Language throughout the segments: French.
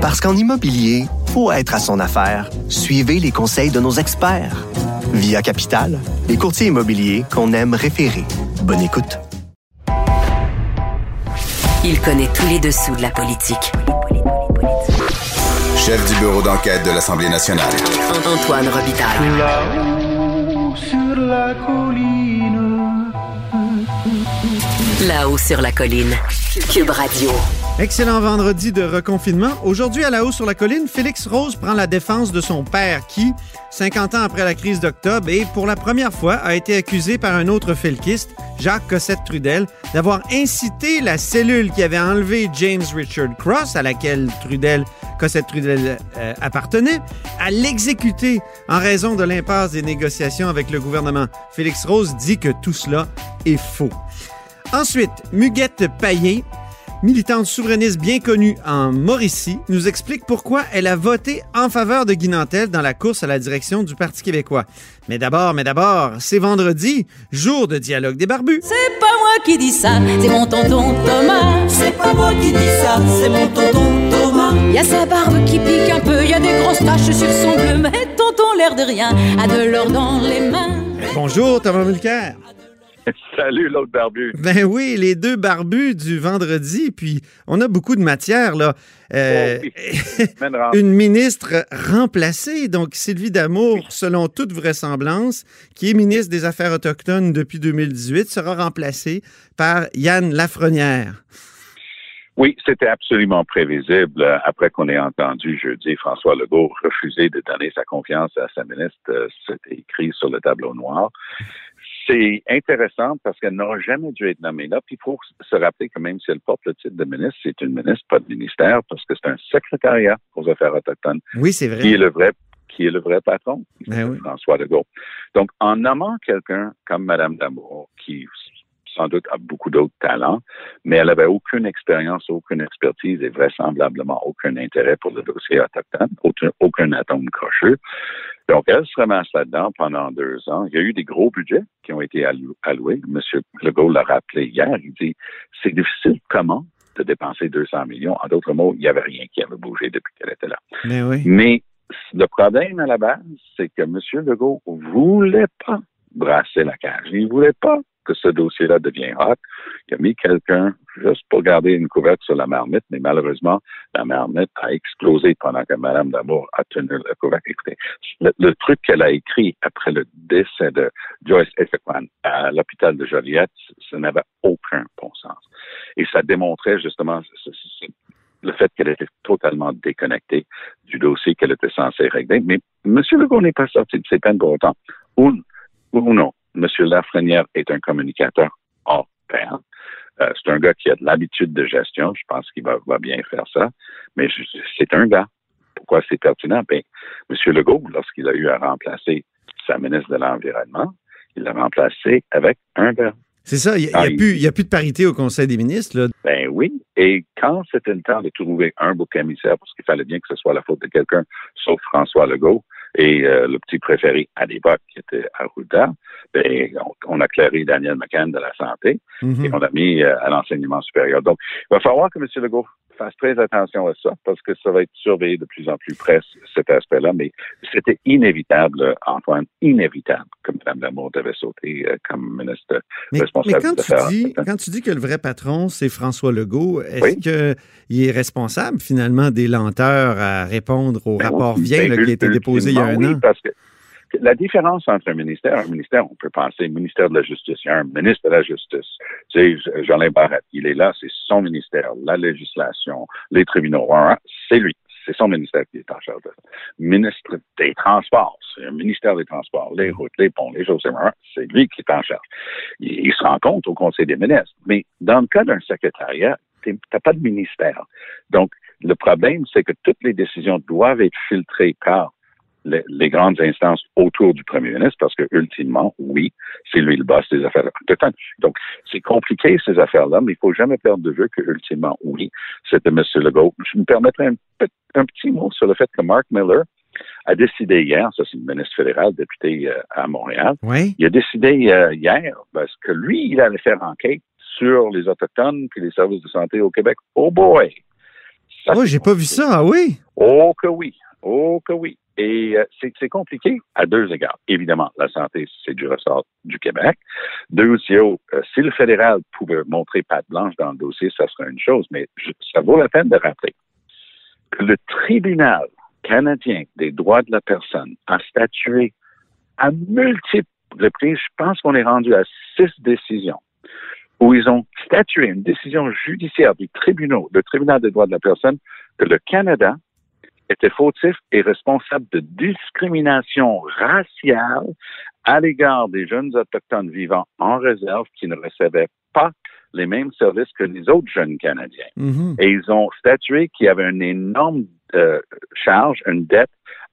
Parce qu'en immobilier, faut être à son affaire. Suivez les conseils de nos experts. Via Capital, les courtiers immobiliers qu'on aime référer. Bonne écoute. Il connaît tous les dessous de la politique. Chef du bureau d'enquête de l'Assemblée nationale. Antoine Robitaille. Là-haut sur la colline. Là-haut sur la colline. Cube Radio. Excellent vendredi de reconfinement. Aujourd'hui, à la haut sur la colline, Félix Rose prend la défense de son père qui, 50 ans après la crise d'octobre, et pour la première fois, a été accusé par un autre felkiste, Jacques Cossette-Trudel, d'avoir incité la cellule qui avait enlevé James Richard Cross, à laquelle Trudel, Cossette-Trudel euh, appartenait, à l'exécuter en raison de l'impasse des négociations avec le gouvernement. Félix Rose dit que tout cela est faux. Ensuite, Muguette Payet, militante souverainiste bien connue en Mauricie, nous explique pourquoi elle a voté en faveur de Guy Nantel dans la course à la direction du Parti québécois. Mais d'abord, mais d'abord, c'est vendredi, jour de dialogue des barbus. C'est pas moi qui dis ça, c'est mon tonton Thomas. C'est pas moi qui dis ça, c'est mon tonton Thomas. Y a sa barbe qui pique un peu, y a des grosses taches sur son bleu, mais tonton l'air de rien a de l'or dans les mains. Bonjour, Thomas Mulcair. Salut, l'autre barbu. Ben oui, les deux barbus du vendredi, puis on a beaucoup de matière, là. Euh, Oh oui. Une ministre remplacée, donc Sylvie Damour, selon toute vraisemblance, qui est ministre des Affaires autochtones depuis 2018, sera remplacée par Yann Lafrenière. Oui, c'était absolument prévisible euh, après qu'on ait entendu jeudi François Legault refuser de donner sa confiance à sa ministre. euh, C'était écrit sur le tableau noir. C'est intéressant parce qu'elle n'aura jamais dû être nommée là. Puis il faut se rappeler que même si elle porte le titre de ministre, c'est une ministre, pas de ministère, parce que c'est un secrétariat aux affaires autochtones Oui, c'est vrai. qui est le vrai qui est le vrai patron, Ben oui. François Legault. Donc, en nommant quelqu'un comme Madame Damour, qui sans doute a beaucoup d'autres talents, mais elle avait aucune expérience, aucune expertise et vraisemblablement aucun intérêt pour le dossier autochtone, aucun, aucun atome crocheux. Donc, elle se ramasse là-dedans pendant deux ans. Il y a eu des gros budgets qui ont été allou- alloués. Monsieur Legault l'a rappelé hier. Il dit, c'est difficile comment de dépenser 200 millions. En d'autres mots, il n'y avait rien qui avait bougé depuis qu'elle était là. Ben oui. Mais le problème à la base, c'est que M. Legault voulait pas brasser la cage. Il voulait pas ce dossier-là devienne hot. Il a mis quelqu'un juste pour garder une couverture sur la marmite, mais malheureusement, la marmite a explosé pendant que Mme Damour a tenu le couvercle. Écoutez, le, truc qu'elle a écrit après le décès de Joyce Esequan à l'hôpital de Joliette, ça n'avait aucun bon sens. Et ça démontrait justement le fait qu'elle était totalement déconnectée du dossier qu'elle était censée régler. Mais M. Legault n'est pas sorti de ses peines pour autant. Ou non, M. Lafrenière est un communicateur hors pair. Euh, c'est un gars qui a de l'habitude de gestion. Je pense qu'il va, va bien faire ça. Mais c'est un gars. Pourquoi c'est pertinent? Ben, M. Legault, lorsqu'il a eu à remplacer sa ministre de l'Environnement, il l'a remplacé avec un gars. C'est ça, il n'y Ah, il a plus de parité au Conseil des ministres. Là. Ben oui. Et quand c'était le temps de trouver un bouc émissaire, parce qu'il fallait bien que ce soit la faute de quelqu'un, sauf François Legault et euh, le petit préféré à l'époque qui était Arruda, ben, on, on a clairé Daniel McCann de la santé Mhm. et on a mis euh, à l'enseignement supérieur. Donc, il va falloir que M. Legault fasse très attention à ça parce que ça va être surveillé de plus en plus près, cet aspect-là. Mais c'était inévitable, Antoine, inévitable que Mme Lamour devait sauter euh, comme ministre Mais, mais responsable quand, des tu affaires dis, quand tu dis que le vrai patron, c'est François Legault, est-ce Oui. qu'il est responsable finalement des lenteurs à répondre au Ben rapport oui, Vien ben, là, qui a été déposé il y a un an? parce que la différence entre un ministère, un ministère, on peut penser ministère de la Justice, il y a un ministre de la Justice. Sais, Jean-Lin Barrette, il est là, c'est son ministère, la législation, les tribunaux, c'est lui. C'est son ministère qui est en charge de ça. Ministre des Transports, c'est un ministère des Transports, les routes, les ponts, les choses, c'est lui qui est en charge. Il, il se rend compte au Conseil des ministres. Mais dans le cas d'un secrétariat, tu n'as pas de ministère. Donc, le problème, c'est que toutes les décisions doivent être filtrées par les, les grandes instances autour du premier ministre, parce que ultimement, oui, c'est lui le boss des affaires autochtones. Donc, c'est compliqué ces affaires-là, mais il faut jamais perdre de vue que ultimement, oui, c'était M. Legault. Je me permettrai un, pe- un petit mot sur le fait que Mark Miller a décidé hier, ça c'est le ministre fédéral, député euh, à Montréal, Oui. il a décidé euh, hier parce que lui, il allait faire enquête sur les Autochtones puis les services de santé au Québec. Oh boy! Ça, Oh, j'ai pas vu ça, ah oui? Oh que oui, oh que oui. Et euh, c'est compliqué à deux égards. Évidemment, la santé, c'est du ressort du Québec. Deuxièmement, euh, si le fédéral pouvait montrer patte blanche dans le dossier, ça serait une chose, mais ça vaut la peine de rappeler que le tribunal canadien des droits de la personne a statué à multiples reprises, je pense qu'on est rendu à six décisions, où ils ont statué une décision judiciaire du tribunal, le tribunal des droits de la personne, que le Canada était fautif et responsable de discrimination raciale à l'égard des jeunes autochtones vivant en réserve qui ne recevaient pas les mêmes services que les autres jeunes Canadiens. Mhm. Et ils ont statué qu'il y avait une énorme euh, charge, une dette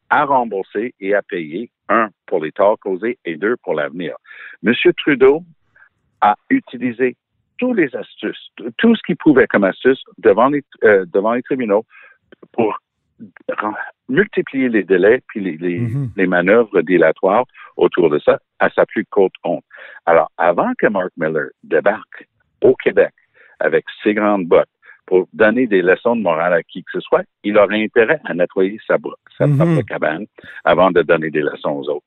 à rembourser et à payer, un, pour les torts causés et deux, pour l'avenir. Monsieur Trudeau a utilisé tous les astuces, tout ce qu'il pouvait comme astuce devant les, euh, devant les tribunaux pour multiplier les délais puis les, les, Mhm. les manœuvres dilatoires autour de ça à sa plus courte honte. Alors, avant que Mark Miller débarque au Québec avec ses grandes bottes pour donner des leçons de morale à qui que ce soit, il aurait intérêt à nettoyer sa, sa Mhm. propre cabane avant de donner des leçons aux autres.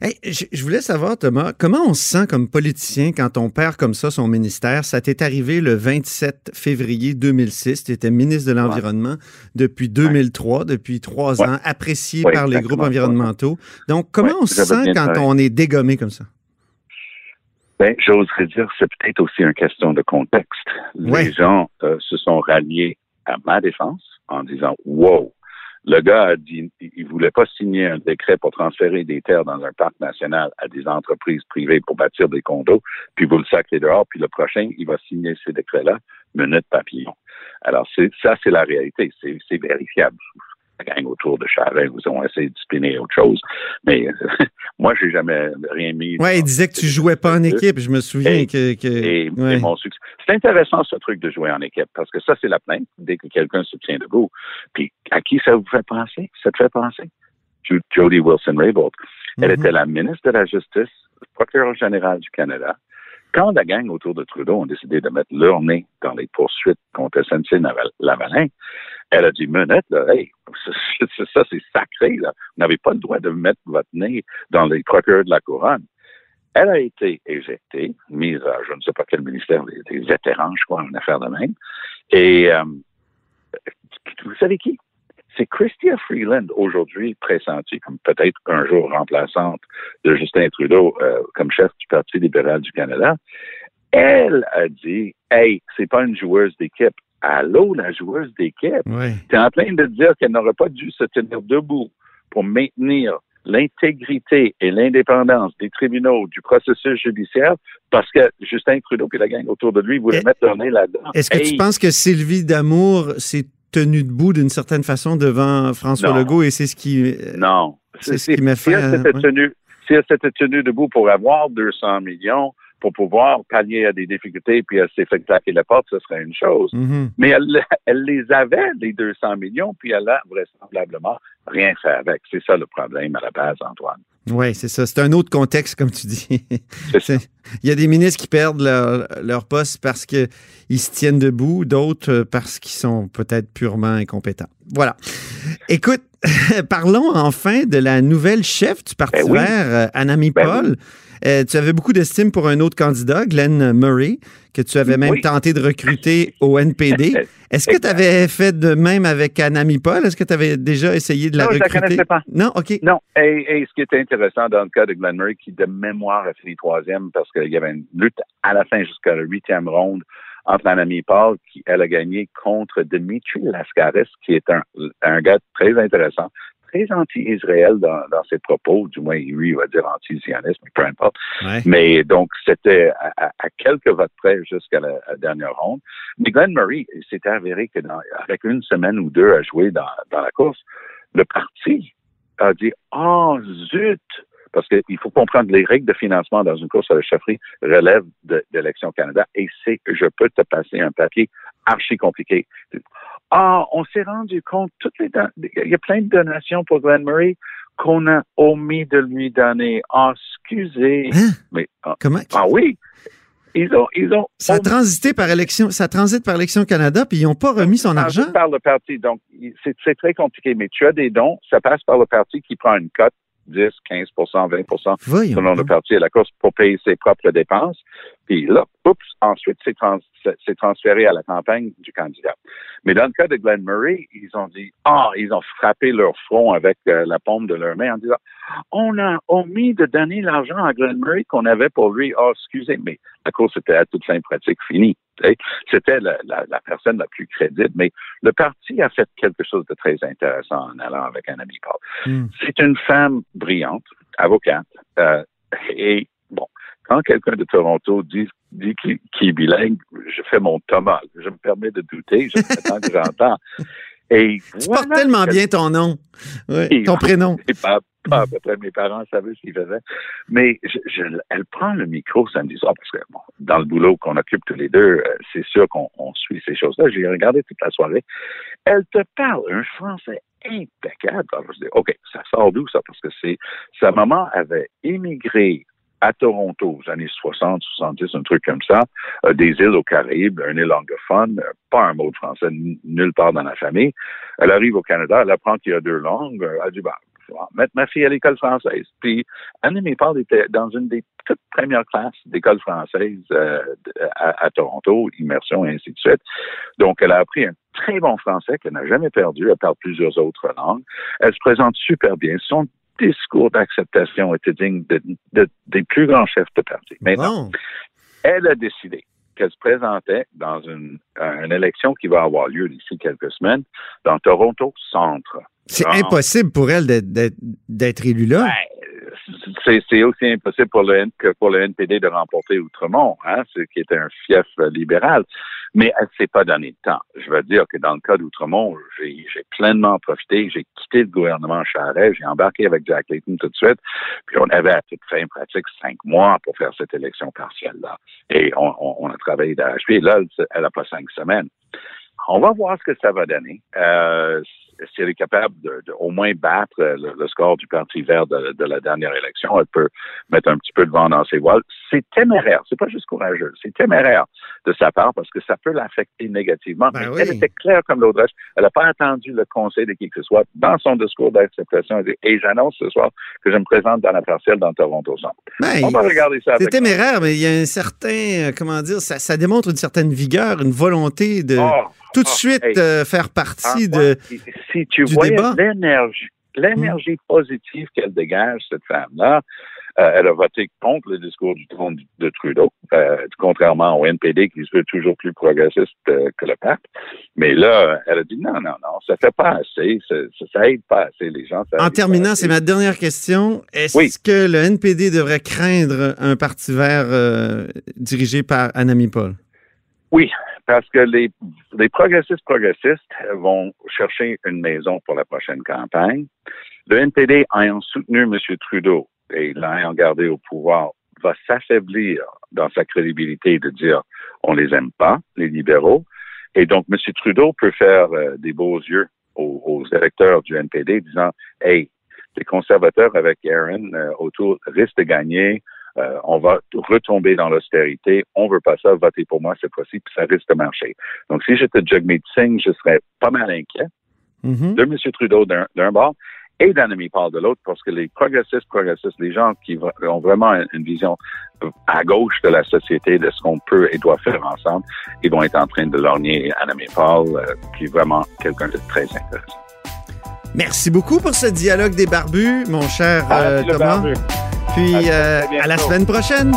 Hey, je, voulais savoir, Thomas, comment on se sent comme politicien quand on perd comme ça son ministère? Ça t'est arrivé le 27 février 2006. Tu étais ministre de l'Environnement depuis 2003, depuis trois Ouais. ans, apprécié par les groupes environnementaux. Donc, comment on se sent quand on est dégommé comme ça? Ben, j'oserais dire, c'est peut-être aussi une question de contexte. Les gens euh, se sont ralliés à ma défense en disant, wow, le gars a dit, il voulait pas signer un décret pour transférer des terres dans un parc national à des entreprises privées pour bâtir des condos, puis vous le sacrez dehors, puis le prochain, il va signer ces décrets-là, minute papillon. Alors, ça, c'est la réalité. C'est vérifiable. La gang autour de Charest, vous ont essayé de spinner autre chose. Mais moi, j'ai jamais rien mis. Ouais, il disait que tu jouais pas en équipe. Je me souviens Et- que. que- et, ouais. et mon succès. C'est intéressant ce truc de jouer en équipe parce que ça c'est la plainte dès que quelqu'un se tient debout. Puis à qui ça vous fait penser? Ça te fait penser? Jo- Jody Wilson-Raybould. Elle Mhm. était la ministre de la Justice, procureur général du Canada. Quand la gang autour de Trudeau ont décidé de mettre leur nez dans les poursuites contre SNC-Lavalin, elle a dit, minute, là, hey, ça, c'est sacré, là. Vous n'avez pas le droit de mettre votre nez dans les procureurs de la couronne. Elle a été éjectée, mise à je ne sais pas quel ministère des, des vétérans, je crois, une affaire de même. Et euh, vous savez qui? C'est Chrystia Freeland, aujourd'hui pressentie comme peut-être un jour remplaçante de Justin Trudeau euh, comme chef du Parti libéral du Canada. Elle a dit, hey, c'est pas une joueuse d'équipe. Allô, la joueuse d'équipe? Tu es en train de dire qu'elle n'aurait pas dû se tenir debout pour maintenir l'intégrité et l'indépendance des tribunaux, du processus judiciaire, parce que Justin Trudeau et la gang autour de lui voulaient Et- mettre leur nez là-dedans. Est-ce que Hey, tu penses que Sylvie Damour s'est tenue debout d'une certaine façon devant François Non. Legault et c'est ce qui. Non. C'est ce qui m'a Si fait, elle s'était ouais. tenue, si elle s'était tenue debout pour avoir 200 millions, pour pouvoir pallier à des difficultés, puis elle s'est fait claquer la porte, ce serait une chose. mhm. Mais elle, elle les avait, les 200 millions, puis elle a vraisemblablement rien fait avec. C'est ça le problème à la base, Antoine. Oui, c'est ça. C'est un autre contexte, comme tu dis. Il y a des ministres qui perdent leur, leur poste parce qu'ils se tiennent debout, d'autres euh, parce qu'ils sont peut-être purement incompétents. Voilà. Écoute, parlons enfin de la nouvelle chef du Parti Ben oui. vert, euh, Anami Ben Paul. Euh, tu avais beaucoup d'estime pour un autre candidat, Glenn Murray, que tu avais même Oui. tenté de recruter au NPD. Est-ce que tu avais fait de même avec Anami Paul? Est-ce que tu avais déjà essayé de la Non, je la recruter? connaissais pas. Non, OK. Non, et, et ce qui était intéressant dans le cas de Glenn Murray, qui de mémoire a fini troisième parce qu'il y avait une lutte à la fin jusqu'à la huitième ronde entre l'ami Paul, qui elle a gagné contre Dimitri Lascaris, qui est un, un gars très intéressant, très anti-Israël dans, dans ses propos, du moins lui il va dire anti-sionisme, peu importe. Ouais. Mais donc, c'était à, quelques votes près jusqu'à la, la dernière ronde. Mais Glenn Murray, il s'était avéré que dans, avec une semaine ou deux à jouer dans, dans la course, le parti a dit Oh zut! Parce qu'il faut comprendre les règles de financement dans une course à la chefferie relèvent de- d'Élection Canada et c'est je peux te passer un papier archi compliqué. Ah, on s'est rendu compte, toutes les il y a plein de donations pour Glenn Murray qu'on a omis de lui donner. Ah, excusez. Hein? Mais ah, Comment? ah oui. Ils ont, ils ont. Ça a transité par élection, ça transite par élection Canada, puis ils n'ont pas remis son argent? Ça par le parti, donc c'est très compliqué. Mais tu as des dons, ça passe par le parti qui prend une cote 10, 15% 20 Voyons selon le parti à la course pour payer ses propres dépenses. Puis là, oups, ensuite, c'est trans- c'est- c'est transféré à la campagne du candidat. Mais dans le cas de Glenn Murray, ils ont dit, ah, ils ont frappé leur front avec euh, la paume de leur main en disant, on a omis de donner l'argent à Glenn Murray qu'on avait pour lui. Ah, excusez, mais la course était à toute fin pratique finie. C'était la, la- la personne la plus crédible, mais le parti a fait quelque chose de très intéressant en allant avec un ami Paul. Hmm. C'est une femme brillante, avocate, euh, et bon, quand quelqu'un de Toronto dit, dit qu'il est bilingue, je fais mon Thomas. Je me permets de douter, je prétends que j'entends. Et Tu portes tellement bien ton nom, Ouais, Et- ton prénom. et pas, pas à peu près mes parents savaient ce qu'ils faisaient. Mais je, je- elle prend le micro samedi soir parce que bon, dans le boulot qu'on occupe tous les deux, euh, c'est sûr qu'on on suit ces choses-là. J'ai regardé toute la soirée. Elle te parle un français impeccable. Alors, je dis, OK, ça sort d'où ça? Parce que c'est sa maman avait émigré à Toronto aux années 60, 70, un truc comme ça, euh, des îles aux Caraïbes, un île anglophone, euh, pas un mot de français nulle part dans la famille. Elle arrive au Canada, elle apprend qu'il y a deux langues. euh, Elle dit, bah, je vais mettre ma fille à l'école française. Puis, Anne Paul était dans une des toutes premières classes d'école française euh, à, à Toronto, immersion et ainsi de suite. Donc, elle a appris un très bon français qu'elle n'a jamais perdu. Elle parle plusieurs autres langues. Elle se présente super bien. Discours d'acceptation était digne de- de- des plus grands chefs de parti. Maintenant, elle a décidé qu'elle se présentait dans une, une élection qui va avoir lieu d'ici quelques semaines dans Toronto Centre. C'est impossible pour elle d'être élue là. Ben, c'est aussi impossible pour le, que pour le NPD de remporter Outremont, hein, ce qui est un fief euh, libéral. Mais elle s'est pas donné de temps. Je veux dire que dans le cas d'Outremont, j'ai pleinement profité. J'ai quitté le gouvernement Charest. J'ai embarqué avec Jack Layton tout de suite. Puis on avait à toute fin pratique cinq mois pour faire cette élection partielle-là. Et on, on- on a travaillé d'arrache-pied. Là, elle- elle n'a pas cinq semaines. On va voir ce que ça va donner. Euh, si elle est capable de, de au moins battre euh, le, le score du Parti vert de, de la dernière élection, elle peut mettre un petit peu de vent dans ses voiles. C'est téméraire, c'est pas juste courageux, c'est téméraire de sa part parce que ça peut l'affecter négativement. Ben Mais oui. Elle était claire comme l'autre. Elle n'a pas attendu le conseil de qui que ce soit. Dans son discours d'acceptation, elle dit Et j'annonce ce soir que je me présente dans la partielle dans Toronto Centre. Ben, On va regarder ça c'est téméraire, mais il y a un certain, euh, comment dire, ça, ça démontre une certaine vigueur, une volonté de Oh, tout de oh, suite hey. euh, faire partie de. Si tu voyais l'énergie, l'énergie positive qu'elle dégage, cette femme-là, euh, elle a voté contre le discours du trône de Trudeau, euh, contrairement au NPD qui se veut toujours plus progressiste euh, que le pape. Mais là, elle a dit non, non, non, ça fait pas assez, ça, ça, aide pas assez les gens. En terminant, c'est ma dernière question. Est-ce Oui. que le NPD devrait craindre un parti vert dirigé par Anami Paul? Oui, parce que les, les progressistes progressistes vont chercher une maison pour la prochaine campagne. Le NPD, ayant soutenu M. Trudeau et l'ayant gardé au pouvoir, va s'affaiblir dans sa crédibilité de dire on les aime pas, les libéraux. Et donc, M. Trudeau peut faire euh, des beaux yeux aux, aux électeurs du NPD disant Hey, les conservateurs avec Aaron euh, autour risquent de gagner. Euh, on va retomber dans l'austérité. On veut pas ça. Votez pour moi cette fois-ci, puis ça risque de marcher. Donc, si j'étais Jagmeet Singh, je serais pas mal inquiet Mhm. de M. Trudeau d'un bord et d'Annemie Paul de l'autre, parce que les progressistes, progressistes, les gens qui ont vraiment une- vision à gauche de la société, de ce qu'on peut et doit faire ensemble, ils vont être en train de lorgner Annemie Paul, euh, qui est vraiment quelqu'un de très intéressant. Merci beaucoup pour ce dialogue des barbus, mon cher euh, Thomas. barbu. Puis À euh, à la semaine prochaine.